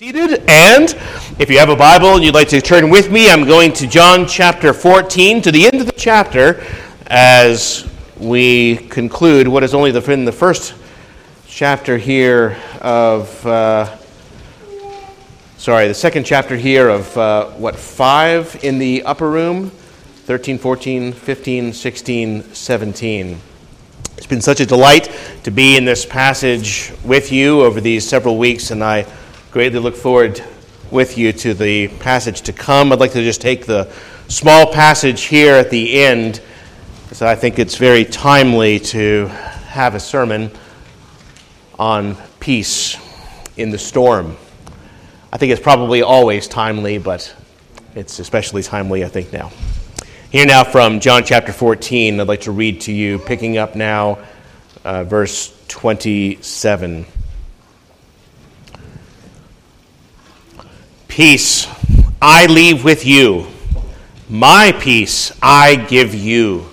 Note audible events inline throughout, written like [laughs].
Seated, and if you have a Bible and you'd like to turn with me, I'm going to John chapter 14, to the end of the chapter, as we conclude what is only the, in the first chapter here of, uh, sorry, the second chapter here of uh, what, five in the upper room 13, 14, 15, 16, 17. It's been such a delight to be in this passage with you over these several weeks, and I greatly look forward with you to the passage to come. I'd like to just take the small passage here at the end, because I think it's very timely to have a sermon on peace in the storm. I think it's probably always timely, but it's especially timely, I think, now. Here now from John chapter 14, I'd like to read to you, picking up now uh, verse 27. Peace I leave with you, my peace I give you.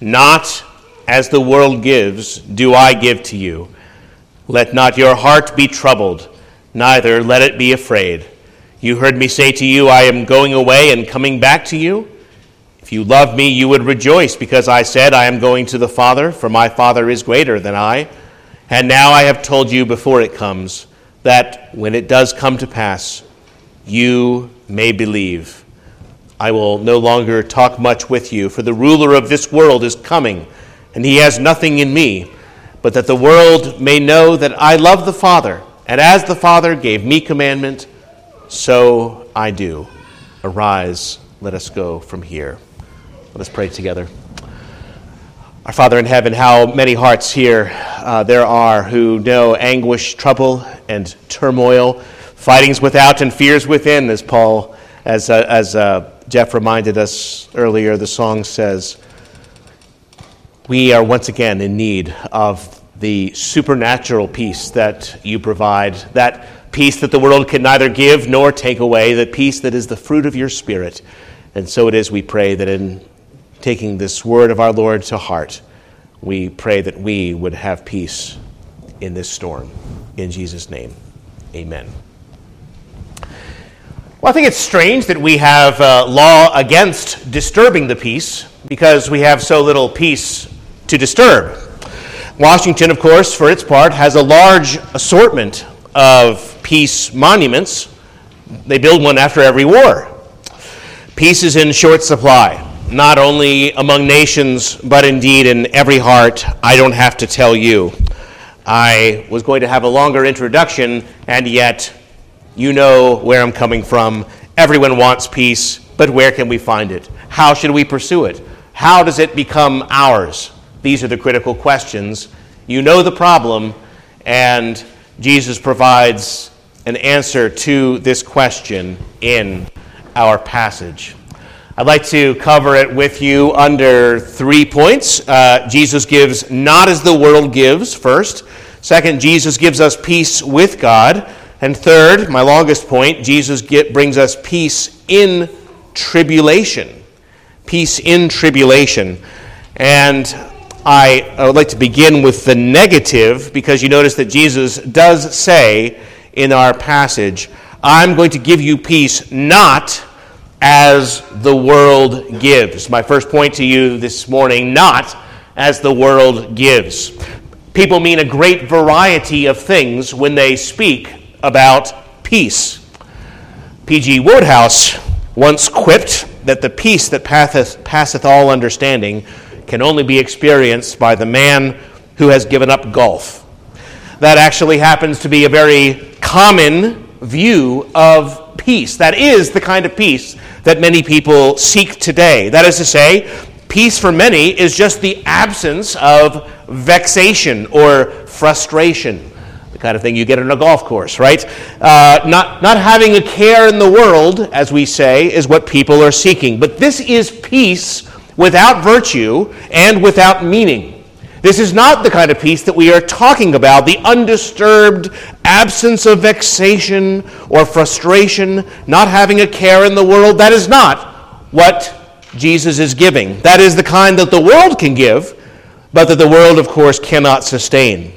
Not as the world gives, do I give to you. Let not your heart be troubled, neither let it be afraid. You heard me say to you, I am going away and coming back to you. If you love me, you would rejoice because I said, I am going to the Father, for my Father is greater than I. And now I have told you before it comes, that when it does come to pass, you may believe. I will no longer talk much with you, for the ruler of this world is coming, and he has nothing in me, but that the world may know that I love the Father, and as the Father gave me commandment, so I do. Arise, let us go from here. Let us pray together. Our Father in heaven, how many hearts here uh, there are who know anguish, trouble, and turmoil Fightings without and fears within, as Paul, as, uh, as uh, Jeff reminded us earlier, the song says. We are once again in need of the supernatural peace that you provide, that peace that the world can neither give nor take away, the peace that is the fruit of your Spirit. And so it is, we pray, that in taking this word of our Lord to heart, we pray that we would have peace in this storm. In Jesus' name, amen. Well, I think it's strange that we have a law against disturbing the peace because we have so little peace to disturb. Washington, of course, for its part, has a large assortment of peace monuments. They build one after every war. Peace is in short supply, not only among nations, but indeed in every heart. I don't have to tell you. I was going to have a longer introduction, and yet you know where I'm coming from. Everyone wants peace, but where can we find it? How should we pursue it? How does it become ours? These are the critical questions. You know the problem, and Jesus provides an answer to this question in our passage. I'd like to cover it with you under three points. Uh, Jesus gives not as the world gives, first. Second, Jesus gives us peace with God. And third, my longest point, Jesus get, brings us peace in tribulation. Peace in tribulation. And I, I would like to begin with the negative because you notice that Jesus does say in our passage, I'm going to give you peace not as the world gives. My first point to you this morning, not as the world gives. People mean a great variety of things when they speak about peace. P.G. Wodehouse once quipped that the peace that passeth, passeth all understanding can only be experienced by the man who has given up golf. That actually happens to be a very common view of peace. That is the kind of peace that many people seek today. That is to say, peace for many is just the absence of vexation or frustration the kind of thing you get in a golf course, right? Uh, not, not having a care in the world, as we say, is what people are seeking. But this is peace without virtue and without meaning. This is not the kind of peace that we are talking about, the undisturbed absence of vexation or frustration, not having a care in the world. That is not what Jesus is giving. That is the kind that the world can give, but that the world, of course, cannot sustain.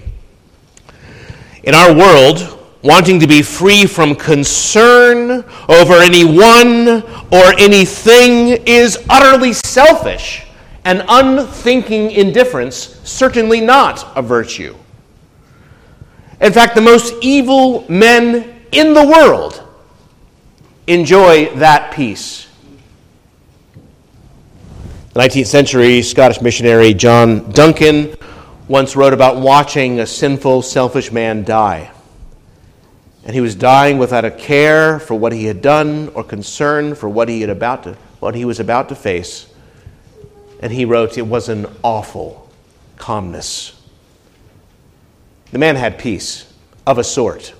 In our world, wanting to be free from concern over anyone or anything is utterly selfish, and unthinking indifference certainly not a virtue. In fact, the most evil men in the world enjoy that peace. The 19th century Scottish missionary John Duncan once wrote about watching a sinful, selfish man die. And he was dying without a care for what he had done or concern for what he, had about to, what he was about to face. And he wrote, It was an awful calmness. The man had peace of a sort,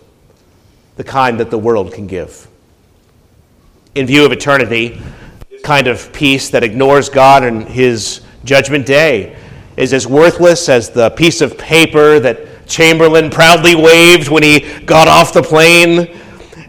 the kind that the world can give. In view of eternity, kind of peace that ignores God and his judgment day is as worthless as the piece of paper that Chamberlain proudly waved when he got off the plane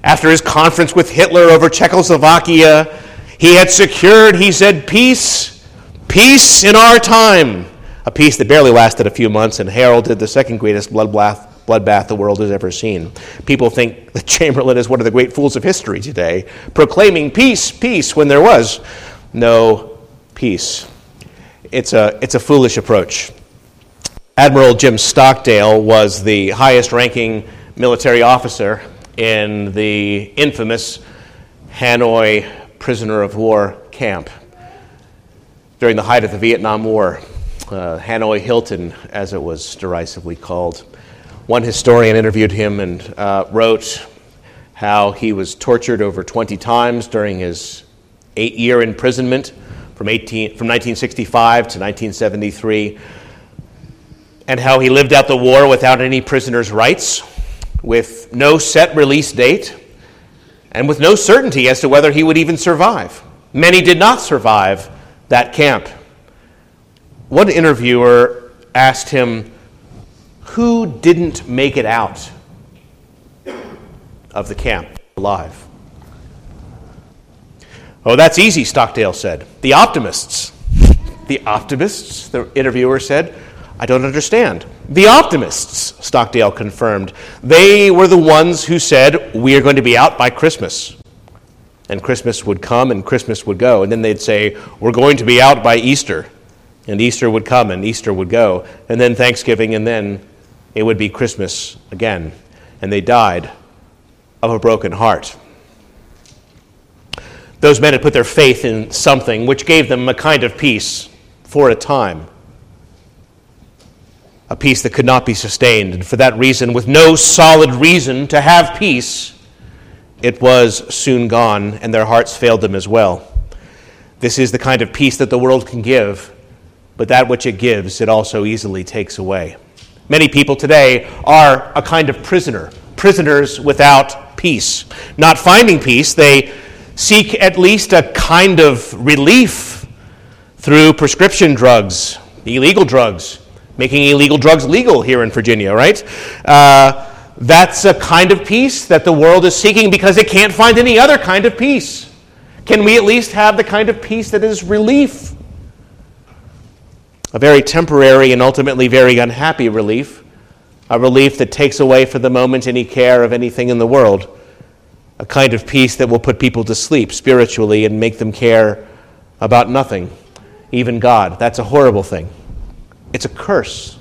after his conference with Hitler over Czechoslovakia. He had secured, he said, peace, peace in our time. A peace that barely lasted a few months and heralded the second greatest bloodbath, bloodbath the world has ever seen. People think that [laughs] Chamberlain is one of the great fools of history today, proclaiming peace, peace, when there was no peace. It's a, it's a foolish approach. Admiral Jim Stockdale was the highest ranking military officer in the infamous Hanoi prisoner of war camp during the height of the Vietnam War. Uh, Hanoi Hilton, as it was derisively called. One historian interviewed him and uh, wrote how he was tortured over 20 times during his eight year imprisonment from, 18, from 1965 to 1973 and how he lived out the war without any prisoner's rights, with no set release date, and with no certainty as to whether he would even survive. Many did not survive that camp. One interviewer asked him, Who didn't make it out of the camp alive? Oh, that's easy, Stockdale said. The optimists. The optimists, the interviewer said, I don't understand. The optimists, Stockdale confirmed. They were the ones who said, We are going to be out by Christmas. And Christmas would come and Christmas would go. And then they'd say, We're going to be out by Easter. And Easter would come and Easter would go. And then Thanksgiving, and then it would be Christmas again. And they died of a broken heart. Those men had put their faith in something which gave them a kind of peace for a time a peace that could not be sustained. And for that reason, with no solid reason to have peace, it was soon gone, and their hearts failed them as well. This is the kind of peace that the world can give, but that which it gives, it also easily takes away. Many people today are a kind of prisoner, prisoners without peace. Not finding peace, they seek at least a kind of relief through prescription drugs, illegal drugs, making illegal drugs legal here in Virginia, right? Uh, that's a kind of peace that the world is seeking because it can't find any other kind of peace. Can we at least have the kind of peace that is relief? A very temporary and ultimately very unhappy relief. A relief that takes away for the moment any care of anything in the world. A kind of peace that will put people to sleep spiritually and make them care about nothing, even God. That's a horrible thing. It's a curse.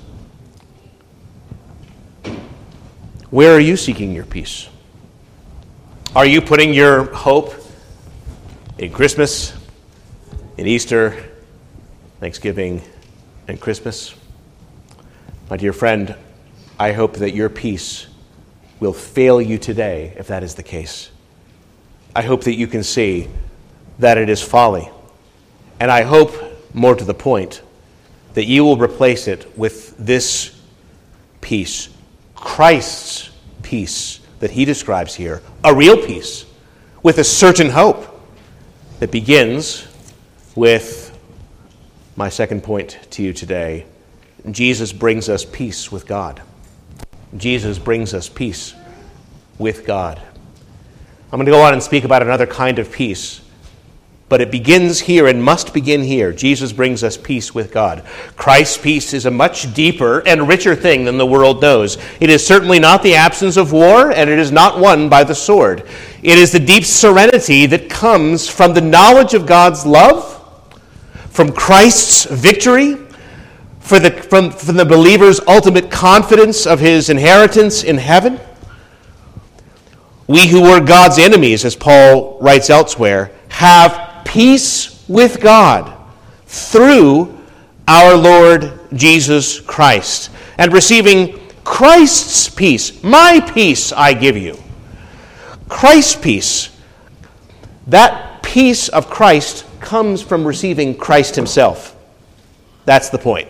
Where are you seeking your peace? Are you putting your hope in Christmas, in Easter, Thanksgiving, and Christmas? My dear friend, I hope that your peace will fail you today if that is the case. I hope that you can see that it is folly. And I hope, more to the point, that you will replace it with this peace, Christ's peace that he describes here, a real peace with a certain hope that begins with my second point to you today. Jesus brings us peace with God. Jesus brings us peace with God. I'm going to go on and speak about another kind of peace But it begins here and must begin here. Jesus brings us peace with God. Christ's peace is a much deeper and richer thing than the world knows. It is certainly not the absence of war, and it is not won by the sword. It is the deep serenity that comes from the knowledge of God's love, from Christ's victory, for the, from, from the believer's ultimate confidence of his inheritance in heaven. We who were God's enemies, as Paul writes elsewhere, have peace with God through our Lord Jesus Christ. And receiving Christ's peace, my peace I give you. Christ's peace, that peace of Christ comes from receiving Christ Himself. That's the point.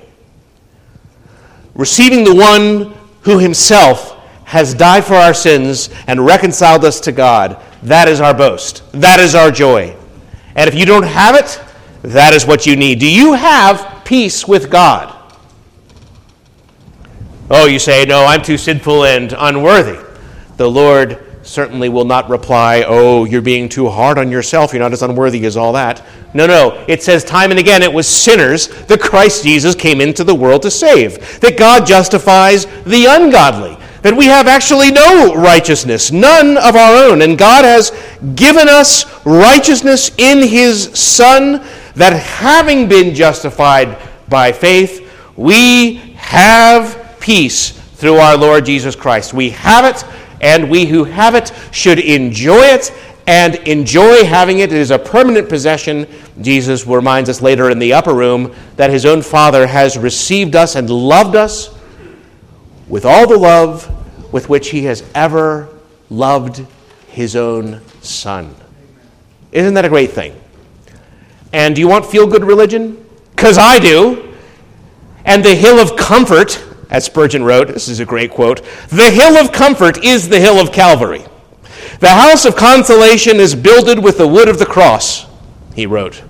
Receiving the one who Himself has died for our sins and reconciled us to God, that is our boast. That is our joy. And if you don't have it, that is what you need. Do you have peace with God? Oh, you say, no, I'm too sinful and unworthy. The Lord certainly will not reply, oh, you're being too hard on yourself. You're not as unworthy as all that. No, no. It says time and again it was sinners that Christ Jesus came into the world to save, that God justifies the ungodly that we have actually no righteousness, none of our own. And God has given us righteousness in His Son, that having been justified by faith, we have peace through our Lord Jesus Christ. We have it, and we who have it should enjoy it and enjoy having it. It is a permanent possession. Jesus reminds us later in the upper room that his own Father has received us and loved us with all the love with which he has ever loved his own son. Isn't that a great thing? And do you want feel good religion? Because I do. And the hill of comfort, as Spurgeon wrote, this is a great quote the hill of comfort is the hill of Calvary. The house of consolation is builded with the wood of the cross, he wrote.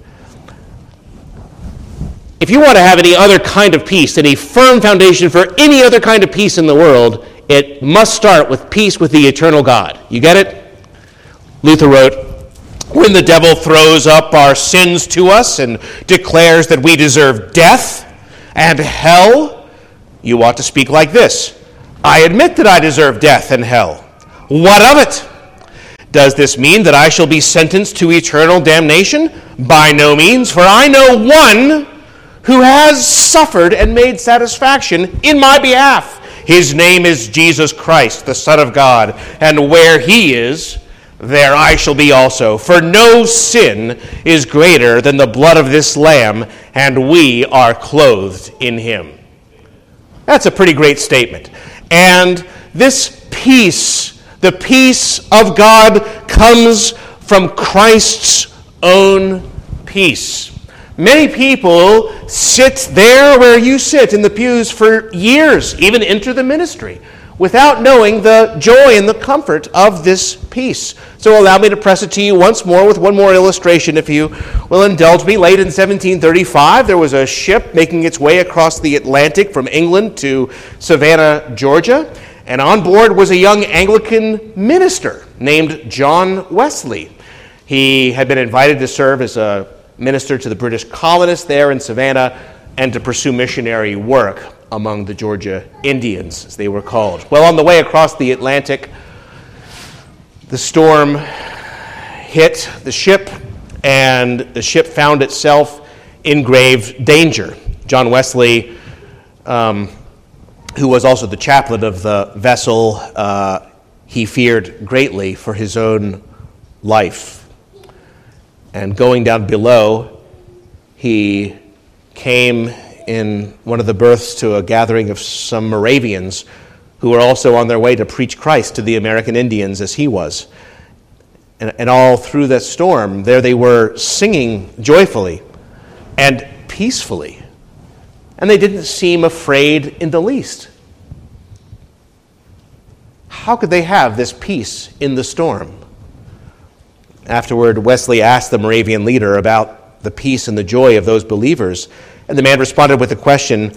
If you want to have any other kind of peace, any firm foundation for any other kind of peace in the world, it must start with peace with the eternal God. You get it? Luther wrote, When the devil throws up our sins to us and declares that we deserve death and hell, you ought to speak like this I admit that I deserve death and hell. What of it? Does this mean that I shall be sentenced to eternal damnation? By no means, for I know one who has suffered and made satisfaction in my behalf. His name is Jesus Christ, the Son of God, and where he is, there I shall be also. For no sin is greater than the blood of this Lamb, and we are clothed in him. That's a pretty great statement. And this peace, the peace of God, comes from Christ's own peace. Many people sit there where you sit in the pews for years, even enter the ministry, without knowing the joy and the comfort of this peace. So allow me to press it to you once more with one more illustration, if you will indulge me. Late in 1735, there was a ship making its way across the Atlantic from England to Savannah, Georgia, and on board was a young Anglican minister named John Wesley. He had been invited to serve as a minister to the British colonists there in Savannah, and to pursue missionary work among the Georgia Indians, as they were called. Well, on the way across the Atlantic, the storm hit the ship, and the ship found itself in grave danger. John Wesley, um, who was also the chaplain of the vessel, uh, he feared greatly for his own life and going down below, he came in one of the berths to a gathering of some Moravians who were also on their way to preach Christ to the American Indians as he was. And, and all through that storm, there they were singing joyfully and peacefully. And they didn't seem afraid in the least. How could they have this peace in the storm? Afterward, Wesley asked the Moravian leader about the peace and the joy of those believers, and the man responded with the question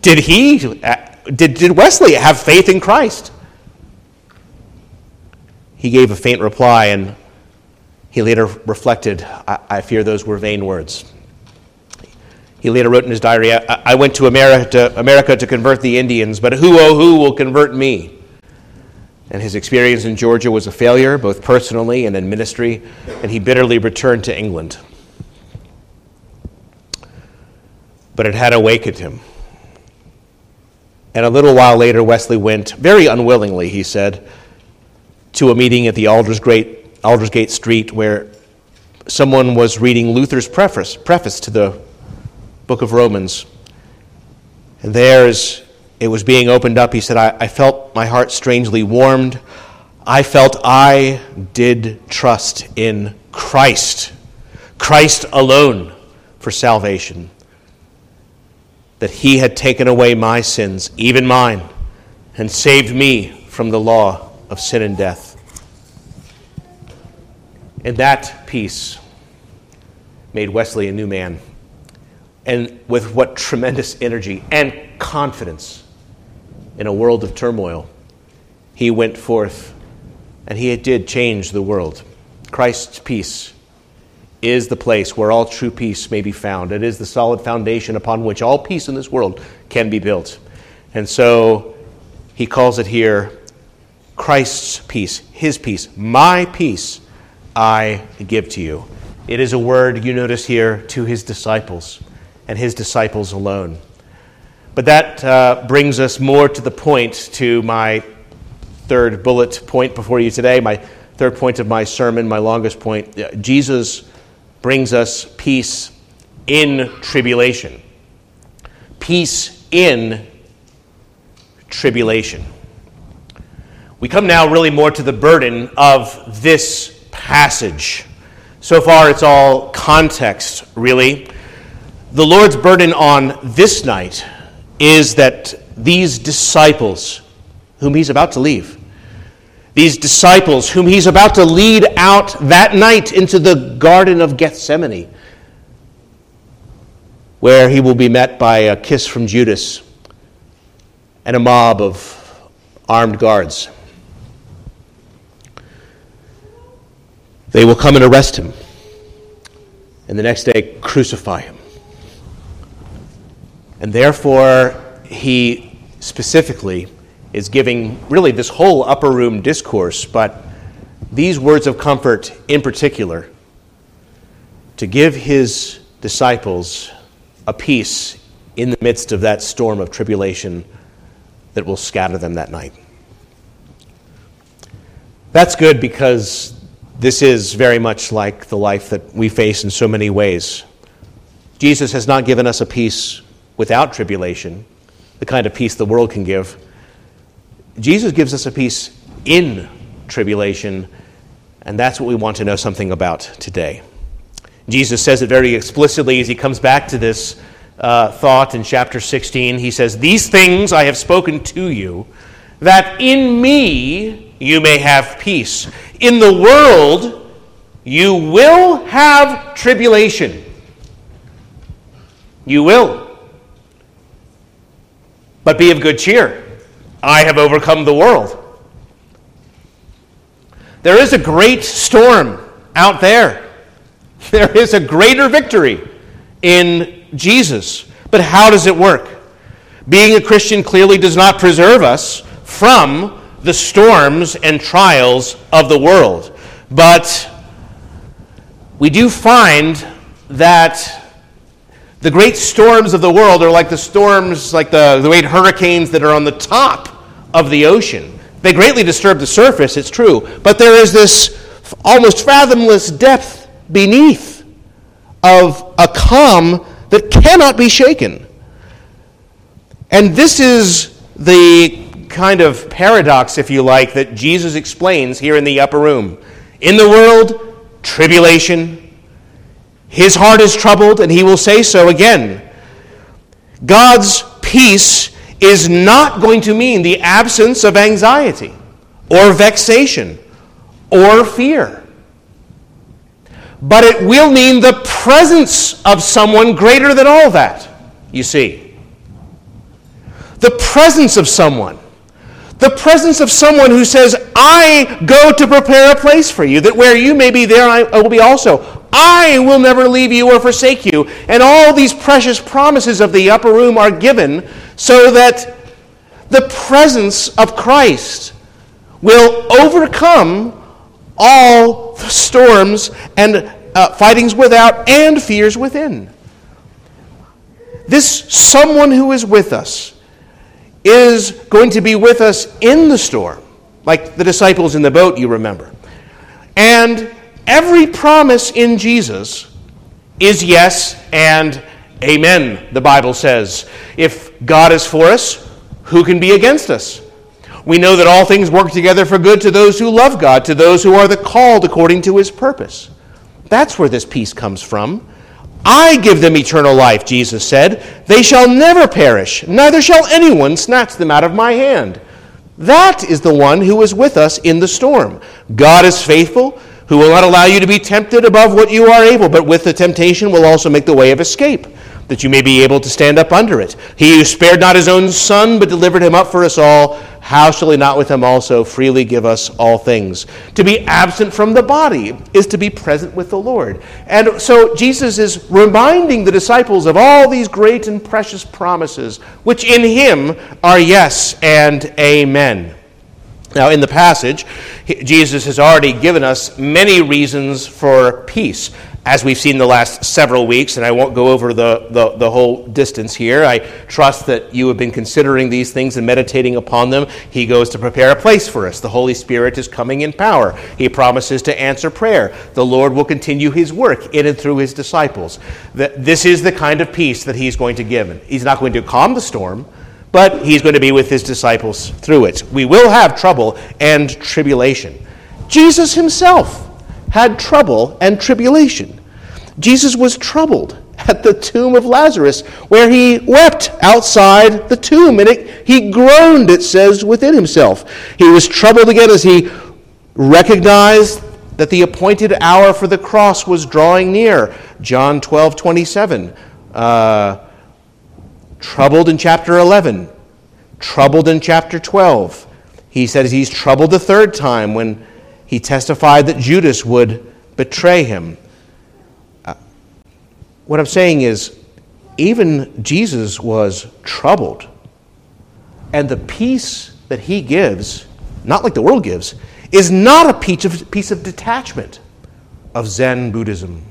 Did he, did, did Wesley have faith in Christ? He gave a faint reply, and He later reflected, I, I fear those were vain words. He later wrote in his diary, I, I went to America, to America to convert the Indians, but who, oh, who will convert me? And his experience in Georgia was a failure, both personally and in ministry, and he bitterly returned to England. But it had awakened him. And a little while later, Wesley went, very unwillingly, he said, to a meeting at the Aldersgate, Aldersgate Street where someone was reading Luther's preface, preface to the book of Romans. And there, as it was being opened up, he said, I, I felt my heart strangely warmed. I felt I did trust in Christ, Christ alone for salvation that he had taken away my sins, even mine, and saved me from the law of sin and death. And that peace made Wesley a new man. And with what tremendous energy and confidence in a world of turmoil, he went forth and he did change the world. Christ's peace is the place where all true peace may be found. It is the solid foundation upon which all peace in this world can be built. And so he calls it here Christ's peace, his peace, my peace I give to you. It is a word, you notice here, to his disciples and his disciples alone. But that uh, brings us more to the point, to my third bullet point before you today, my third point of my sermon, my longest point. Jesus brings us peace in tribulation. Peace in tribulation. We come now really more to the burden of this passage. So far, it's all context, really. The Lord's burden on this night is that these disciples, whom He's about to leave, these disciples whom he's about to lead out that night into the Garden of Gethsemane, where he will be met by a kiss from Judas and a mob of armed guards. They will come and arrest him, and the next day crucify him. And therefore, he specifically is giving really this whole upper room discourse, but these words of comfort in particular to give his disciples a peace in the midst of that storm of tribulation that will scatter them that night. That's good because this is very much like the life that we face in so many ways. Jesus has not given us a peace without tribulation, the kind of peace the world can give. Jesus gives us a peace in tribulation, and that's what we want to know something about today. Jesus says it very explicitly as he comes back to this uh, thought in chapter 16. He says, These things I have spoken to you, that in me you may have peace. In the world you will have tribulation. You will. But be of good cheer. I have overcome the world. There is a great storm out there. [laughs] There is a greater victory in Jesus. But how does it work? Being a Christian clearly does not preserve us from the storms and trials of the world. But we do find that the great storms of the world are like the storms, like the, the great hurricanes that are on the top of the ocean. They greatly disturb the surface, it's true, but there is this almost fathomless depth beneath of a calm that cannot be shaken. And this is the kind of paradox, if you like, that Jesus explains here in the upper room. In the world, tribulation. His heart is troubled, and he will say so again. God's peace is not going to mean the absence of anxiety or vexation or fear. But it will mean the presence of someone greater than all that, you see. The presence of someone. The presence of someone who says, I go to prepare a place for you, that where you may be, there I will be also. I will never leave you or forsake you. And all these precious promises of the upper room are given so that the presence of Christ will overcome all the storms and uh, fightings without and fears within. This someone who is with us is going to be with us in the storm, like the disciples in the boat, you remember. And every promise in Jesus is yes and amen, the Bible says. If God is for us, who can be against us? We know that all things work together for good to those who love God, to those who are the called according to his purpose. That's where this peace comes from. I give them eternal life, Jesus said. They shall never perish, neither shall anyone snatch them out of my hand. That is the one who is with us in the storm. God is faithful, who will not allow you to be tempted above what you are able, but with the temptation will also make the way of escape, that you may be able to stand up under it. He who spared not his own son, but delivered him up for us all, how shall he not with him also freely give us all things? To be absent from the body is to be present with the Lord. And so Jesus is reminding the disciples of all these great and precious promises, which in him are yes and amen. Now, in the passage, Jesus has already given us many reasons for peace as we've seen the last several weeks, and I won't go over the, the, the, whole distance here. I trust that you have been considering these things and meditating upon them. He goes to prepare a place for us. The Holy Spirit is coming in power. He promises to answer prayer. The Lord will continue his work in and through his disciples. This is the kind of peace that he's going to give. He's not going to calm the storm, but he's going to be with his disciples through it. We will have trouble and tribulation. Jesus himself had trouble and tribulation. Jesus was troubled at the tomb of Lazarus, where he wept outside the tomb, and it, he groaned, it says, within himself. He was troubled again as he recognized that the appointed hour for the cross was drawing near. John 12, 27. Uh, troubled in chapter 11, troubled in chapter 12. He says he's troubled the third time when he testified that Judas would betray him. Uh, what I'm saying is, even Jesus was troubled. And the peace that he gives, not like the world gives, is not a piece of, piece of detachment of Zen Buddhism,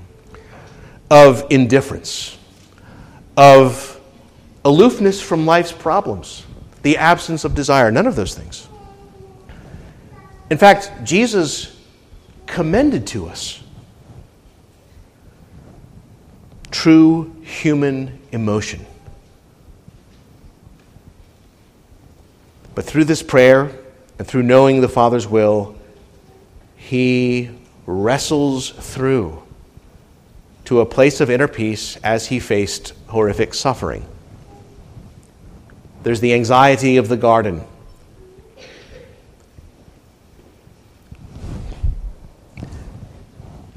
of indifference, of aloofness from life's problems, the absence of desire, none of those things. In fact, Jesus commended to us true human emotion. But through this prayer and through knowing the Father's will, he wrestles through to a place of inner peace as he faced horrific suffering. There's the anxiety of the garden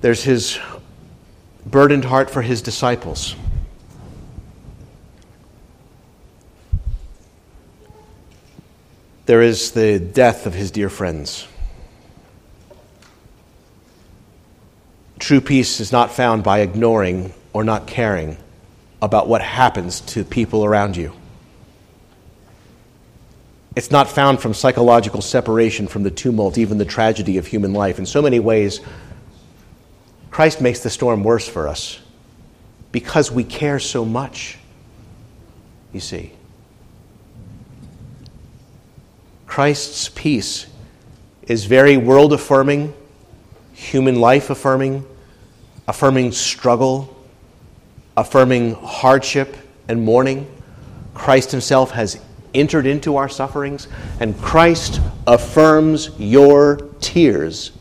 There's his burdened heart for his disciples. There is the death of his dear friends. True peace is not found by ignoring or not caring about what happens to people around you. It's not found from psychological separation from the tumult, even the tragedy of human life. In so many ways, Christ makes the storm worse for us because we care so much, you see. Christ's peace is very world affirming, human life affirming, affirming struggle, affirming hardship and mourning. Christ Himself has entered into our sufferings, and Christ affirms your tears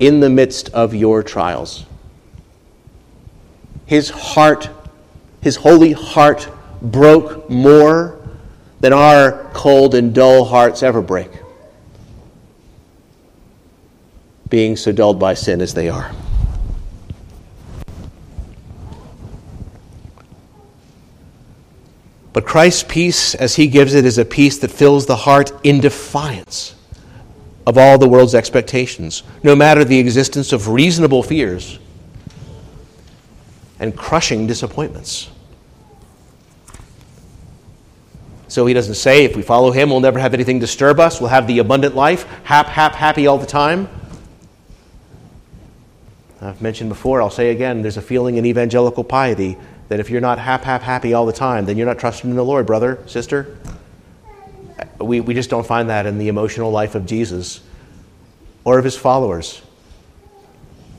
in the midst of your trials. His heart, his holy heart, broke more than our cold and dull hearts ever break, being so dulled by sin as they are. But Christ's peace, as he gives it, is a peace that fills the heart in defiance of all the world's expectations, no matter the existence of reasonable fears and crushing disappointments. So he doesn't say if we follow him, we'll never have anything disturb us, we'll have the abundant life, hap, hap, happy all the time. I've mentioned before, I'll say again, there's a feeling in evangelical piety that if you're not hap, hap, happy all the time, then you're not trusting in the Lord, brother, sister. We, we just don't find that in the emotional life of Jesus or of his followers.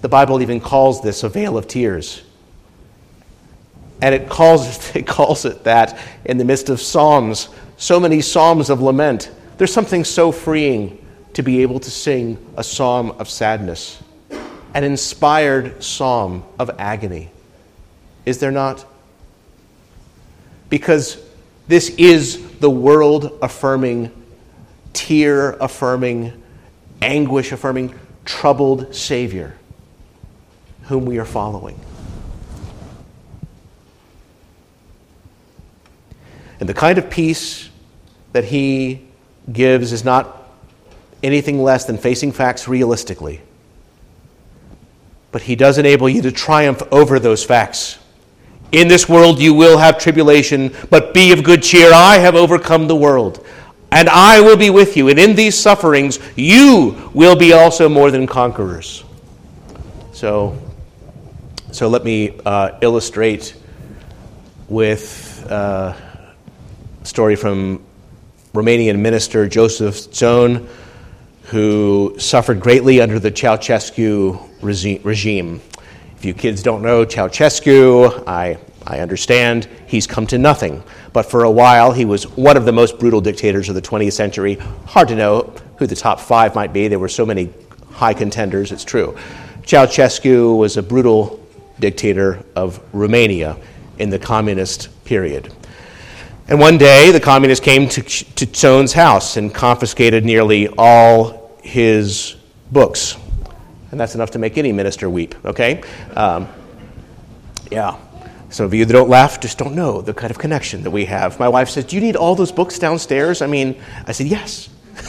The Bible even calls this a vale of tears. And it calls, [laughs] it calls it that in the midst of Psalms, so many Psalms of lament. There's something so freeing to be able to sing a psalm of sadness, an inspired psalm of agony. Is there not? Because this is the world affirming, tear affirming, anguish affirming, troubled Savior whom we are following. And the kind of peace that he gives is not anything less than facing facts realistically. But he does enable you to triumph over those facts. In this world you will have tribulation, but be of good cheer. I have overcome the world, and I will be with you. And in these sufferings you will be also more than conquerors. So, so let me uh, illustrate with. Uh, story from Romanian minister Joseph Tson, who suffered greatly under the Ceausescu regime. If you kids don't know Ceausescu, I, I understand he's come to nothing. But for a while, he was one of the most brutal dictators of the 20th century. Hard to know who the top five might be. There were so many high contenders, it's true. Ceausescu was a brutal dictator of Romania in the communist period. And one day, the communists came to, to house and confiscated nearly all his books. And that's enough to make any minister weep, okay? Um, yeah. Some of you that don't laugh just don't know the kind of connection that we have. My wife says, Do you need all those books downstairs? I mean, I said, Yes. [laughs]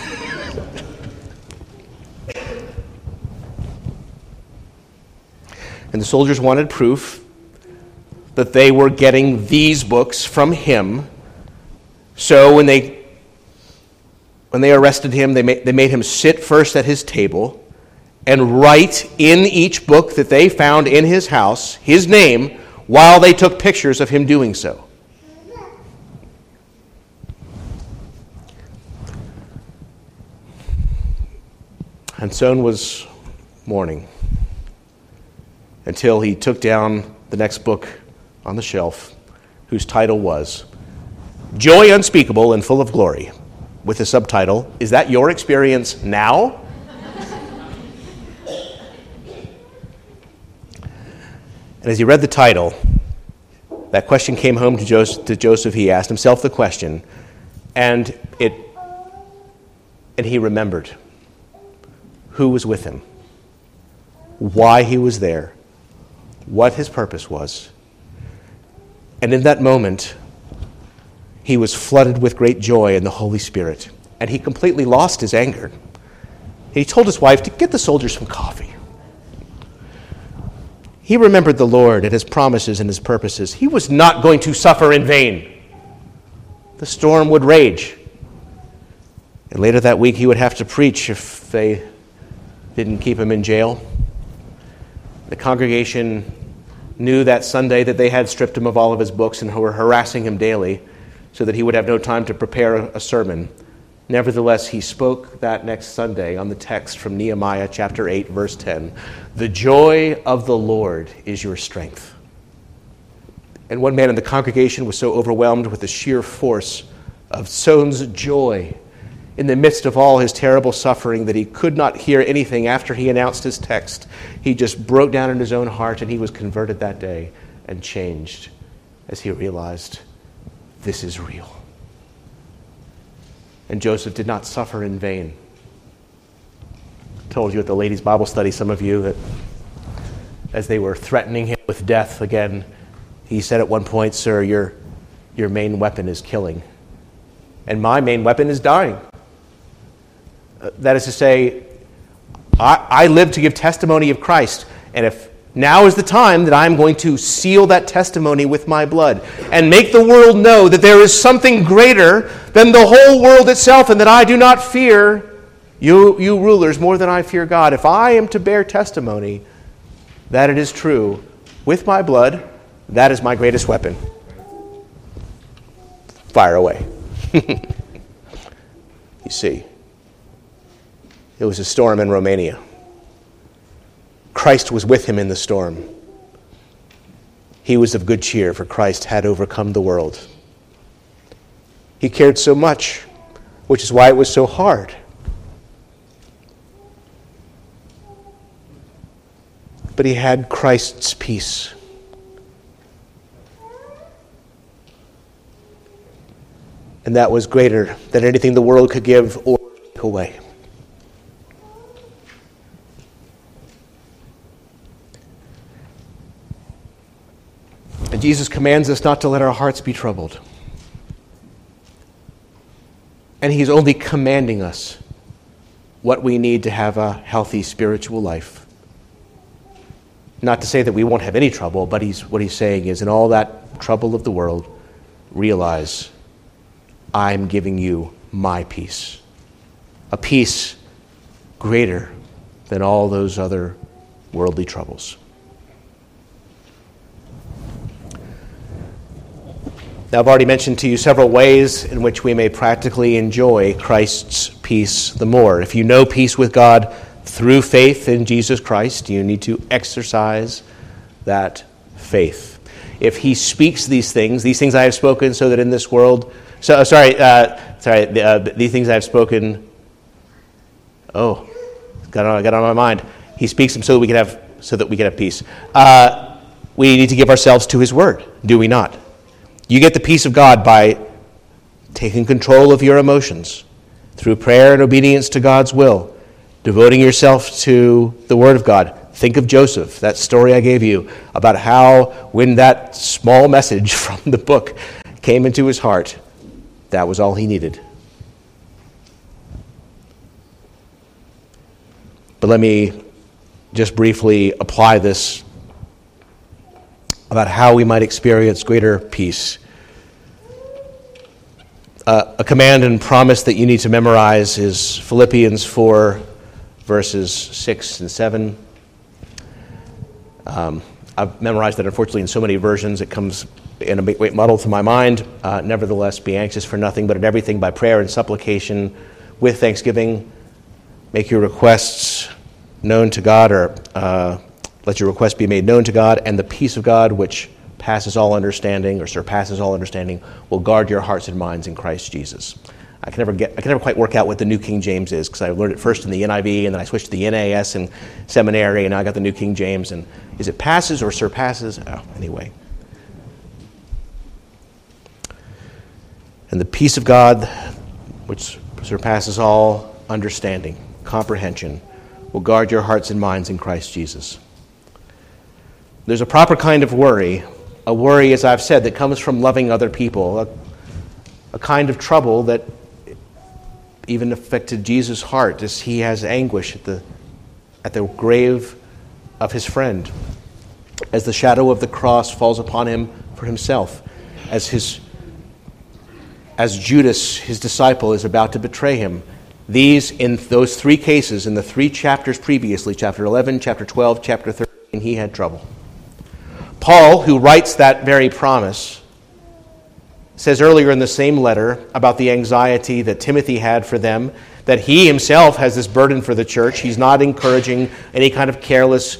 and the soldiers wanted proof that they were getting these books from him so when they when they arrested him, they made, they made him sit first at his table and write in each book that they found in his house his name while they took pictures of him doing so. And was mourning until he took down the next book on the shelf, whose title was Joy Unspeakable and Full of Glory, with the subtitle, Is That Your Experience Now? And as he read the title, that question came home to Joseph, to Joseph. He asked himself the question, and, it, and he remembered who was with him, why he was there, what his purpose was. And in that moment, he was flooded with great joy in the Holy Spirit, and he completely lost his anger. He told his wife to get the soldiers some coffee. He remembered the Lord and his promises and his purposes. He was not going to suffer in vain. The storm would rage. And later that week, he would have to preach if they didn't keep him in jail. The congregation knew that Sunday that they had stripped him of all of his books and were harassing him daily so that he would have no time to prepare a sermon. Nevertheless, he spoke that next Sunday on the text from Nehemiah chapter 8, verse 10 The joy of the Lord is your strength. And one man in the congregation was so overwhelmed with the sheer force of Tson's joy in the midst of all his terrible suffering that he could not hear anything after he announced his text. He just broke down in his own heart and he was converted that day and changed as he realized this is real. And Joseph did not suffer in vain. I told you at the ladies' Bible study, some of you, that as they were threatening him with death again, he said at one point, Sir, your, your main weapon is killing. And my main weapon is dying. Uh, that is to say, I, I live to give testimony of Christ. And if now is the time that I'm going to seal that testimony with my blood and make the world know that there is something greater than the whole world itself and that I do not fear you, you rulers more than I fear God. If I am to bear testimony that it is true with my blood, that is my greatest weapon. Fire away. [laughs] you see, it was a storm in Romania. Christ was with him in the storm. He was of good cheer, for Christ had overcome the world. He cared so much, which is why it was so hard. But he had Christ's peace. And that was greater than anything the world could give or take away. And Jesus commands us not to let our hearts be troubled. And He's only commanding us what we need to have a healthy spiritual life. Not to say that we won't have any trouble, but he's, what He's saying is in all that trouble of the world, realize I'm giving you my peace. A peace greater than all those other worldly troubles. Now, I've already mentioned to you several ways in which we may practically enjoy Christ's peace the more. If you know peace with God through faith in Jesus Christ, you need to exercise that faith. If He speaks these things, these things I have spoken, so that in this world, so uh, sorry, uh, sorry, uh, these things I have spoken. Oh, got on, got on my mind. He speaks them so that we can have, so that we can have peace. Uh, we need to give ourselves to His Word, do we not? You get the peace of God by taking control of your emotions through prayer and obedience to God's will, devoting yourself to the Word of God. Think of Joseph, that story I gave you about how, when that small message [laughs] from the book came into his heart, that was all he needed. But let me just briefly apply this about how we might experience greater peace. Uh, a command and promise that you need to memorize is Philippians 4, verses 6 and 7. Um, I've memorized that unfortunately in so many versions it comes in a big muddle to my mind. Uh, nevertheless, be anxious for nothing, but in everything by prayer and supplication with thanksgiving. Make your requests known to God or uh, let your request be made known to God, and the peace of God, which passes all understanding or surpasses all understanding, will guard your hearts and minds in Christ Jesus. I can never get, I can never quite work out what the New King James is because I learned it first in the NIV and then I switched to the NAS in seminary and now I got the New King James. And is it passes or surpasses? Oh, anyway. And the peace of God, which surpasses all understanding, comprehension, will guard your hearts and minds in Christ Jesus. There's a proper kind of worry, a worry, as I've said, that comes from loving other people, a, a kind of trouble that even affected Jesus' heart as he has anguish at the, at the grave of his friend, as the shadow of the cross falls upon him for himself, as, his, as Judas, his disciple, is about to betray him. These, in those three cases, in the three chapters previously, chapter 11, chapter 12, chapter 13, he had trouble. Paul, who writes that very promise, says earlier in the same letter about the anxiety that Timothy had for them, that he himself has this burden for the church. He's not encouraging any kind of careless,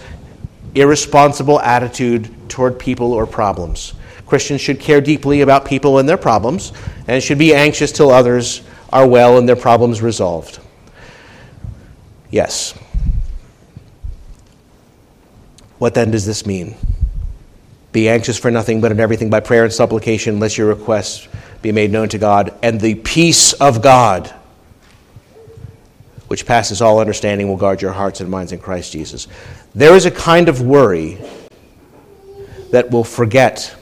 irresponsible attitude toward people or problems. Christians should care deeply about people and their problems, and should be anxious till others are well and their problems resolved. Yes. What then does this mean? Be anxious for nothing, but in everything by prayer and supplication, let your requests be made known to God. And the peace of God, which passes all understanding, will guard your hearts and minds in Christ Jesus. There is a kind of worry that will forget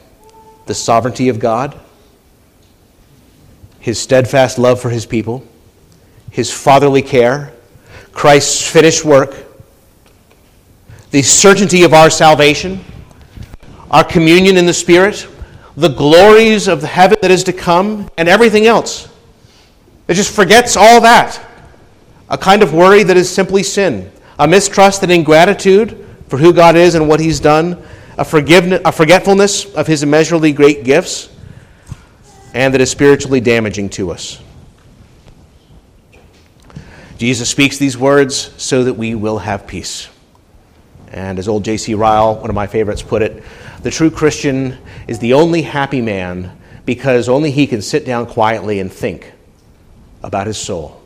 the sovereignty of God, his steadfast love for his people, his fatherly care, Christ's finished work, the certainty of our salvation, our communion in the Spirit, the glories of the heaven that is to come, and everything else. It just forgets all that. A kind of worry that is simply sin, a mistrust and ingratitude for who God is and what He's done, a, forgiveness, a forgetfulness of His immeasurably great gifts, and that is spiritually damaging to us. Jesus speaks these words so that we will have peace. And as old J.C. Ryle, one of my favorites, put it, the true Christian is the only happy man because only he can sit down quietly and think about his soul.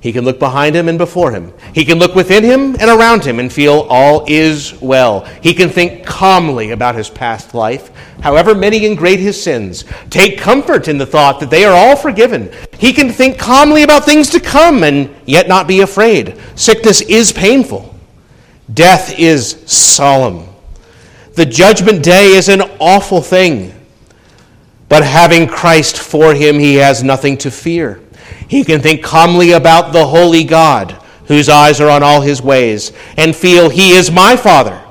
He can look behind him and before him. He can look within him and around him and feel all is well. He can think calmly about his past life, however many and great his sins. Take comfort in the thought that they are all forgiven. He can think calmly about things to come and yet not be afraid. Sickness is painful, death is solemn. The judgment day is an awful thing. But having Christ for him, he has nothing to fear. He can think calmly about the holy God, whose eyes are on all his ways, and feel, He is my Father.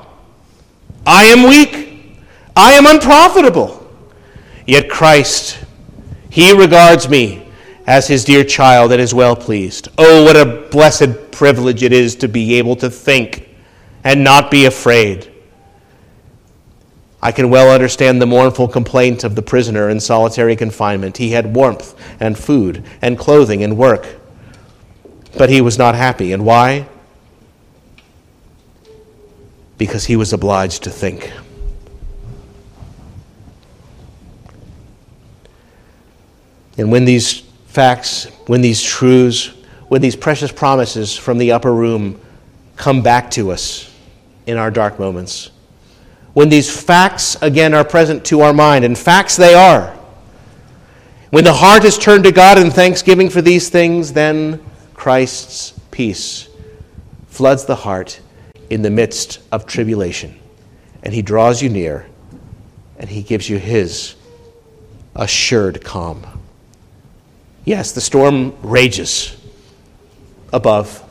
I am weak. I am unprofitable. Yet Christ, He regards me as His dear child and is well pleased. Oh, what a blessed privilege it is to be able to think and not be afraid. I can well understand the mournful complaint of the prisoner in solitary confinement. He had warmth and food and clothing and work, but he was not happy. And why? Because he was obliged to think. And when these facts, when these truths, when these precious promises from the upper room come back to us in our dark moments, when these facts again are present to our mind, and facts they are. When the heart is turned to God in thanksgiving for these things, then Christ's peace floods the heart in the midst of tribulation. And he draws you near, and he gives you his assured calm. Yes, the storm rages above,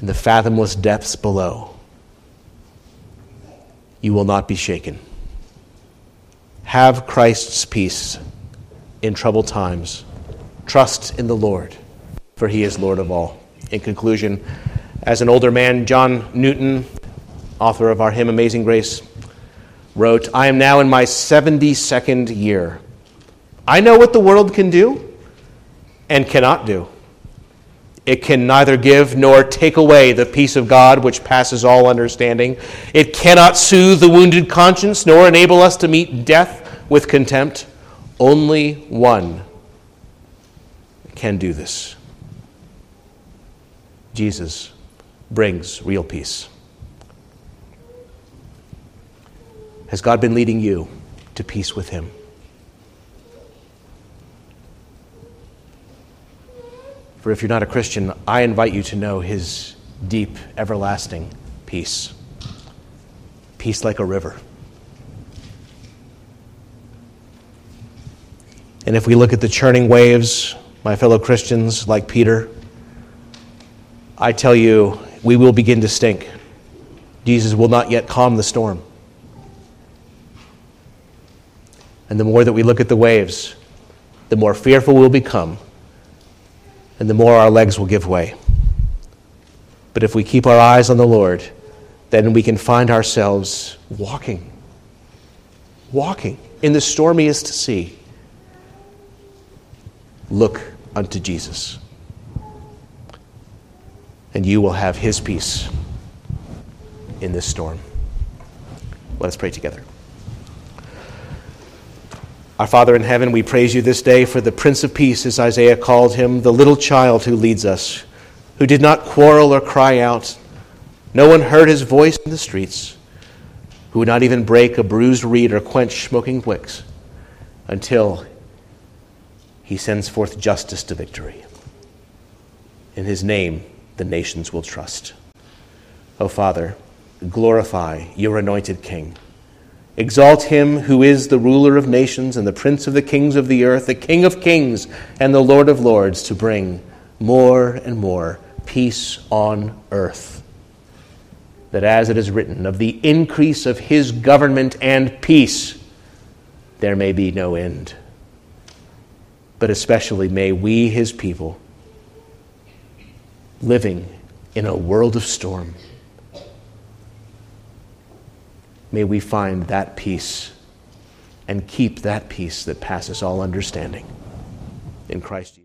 in the fathomless depths below you will not be shaken. Have Christ's peace in troubled times. Trust in the Lord, for he is Lord of all. In conclusion, as an older man, John Newton, author of our hymn Amazing Grace, wrote, I am now in my 72nd year. I know what the world can do and cannot do. It can neither give nor take away the peace of God which passes all understanding. It cannot soothe the wounded conscience nor enable us to meet death with contempt. Only one can do this. Jesus brings real peace. Has God been leading you to peace with Him? For if you're not a Christian, I invite you to know his deep, everlasting peace. Peace like a river. And if we look at the churning waves, my fellow Christians, like Peter, I tell you, we will begin to stink. Jesus will not yet calm the storm. And the more that we look at the waves, the more fearful we'll become and the more our legs will give way. But if we keep our eyes on the Lord, then we can find ourselves walking, walking in the stormiest sea. Look unto Jesus, and you will have his peace in this storm. Let us pray together. Our Father in heaven, we praise you this day for the Prince of Peace, as Isaiah called him, the little child who leads us, who did not quarrel or cry out. No one heard his voice in the streets, who would not even break a bruised reed or quench smoking wicks until he sends forth justice to victory. In his name, the nations will trust. O oh, Father, glorify your anointed King Exalt him who is the ruler of nations and the prince of the kings of the earth, the king of kings and the lord of lords, to bring more and more peace on earth. That as it is written, of the increase of his government and peace, there may be no end. But especially may we, his people, living in a world of storm, May we find that peace and keep that peace that passes all understanding in Christ Jesus.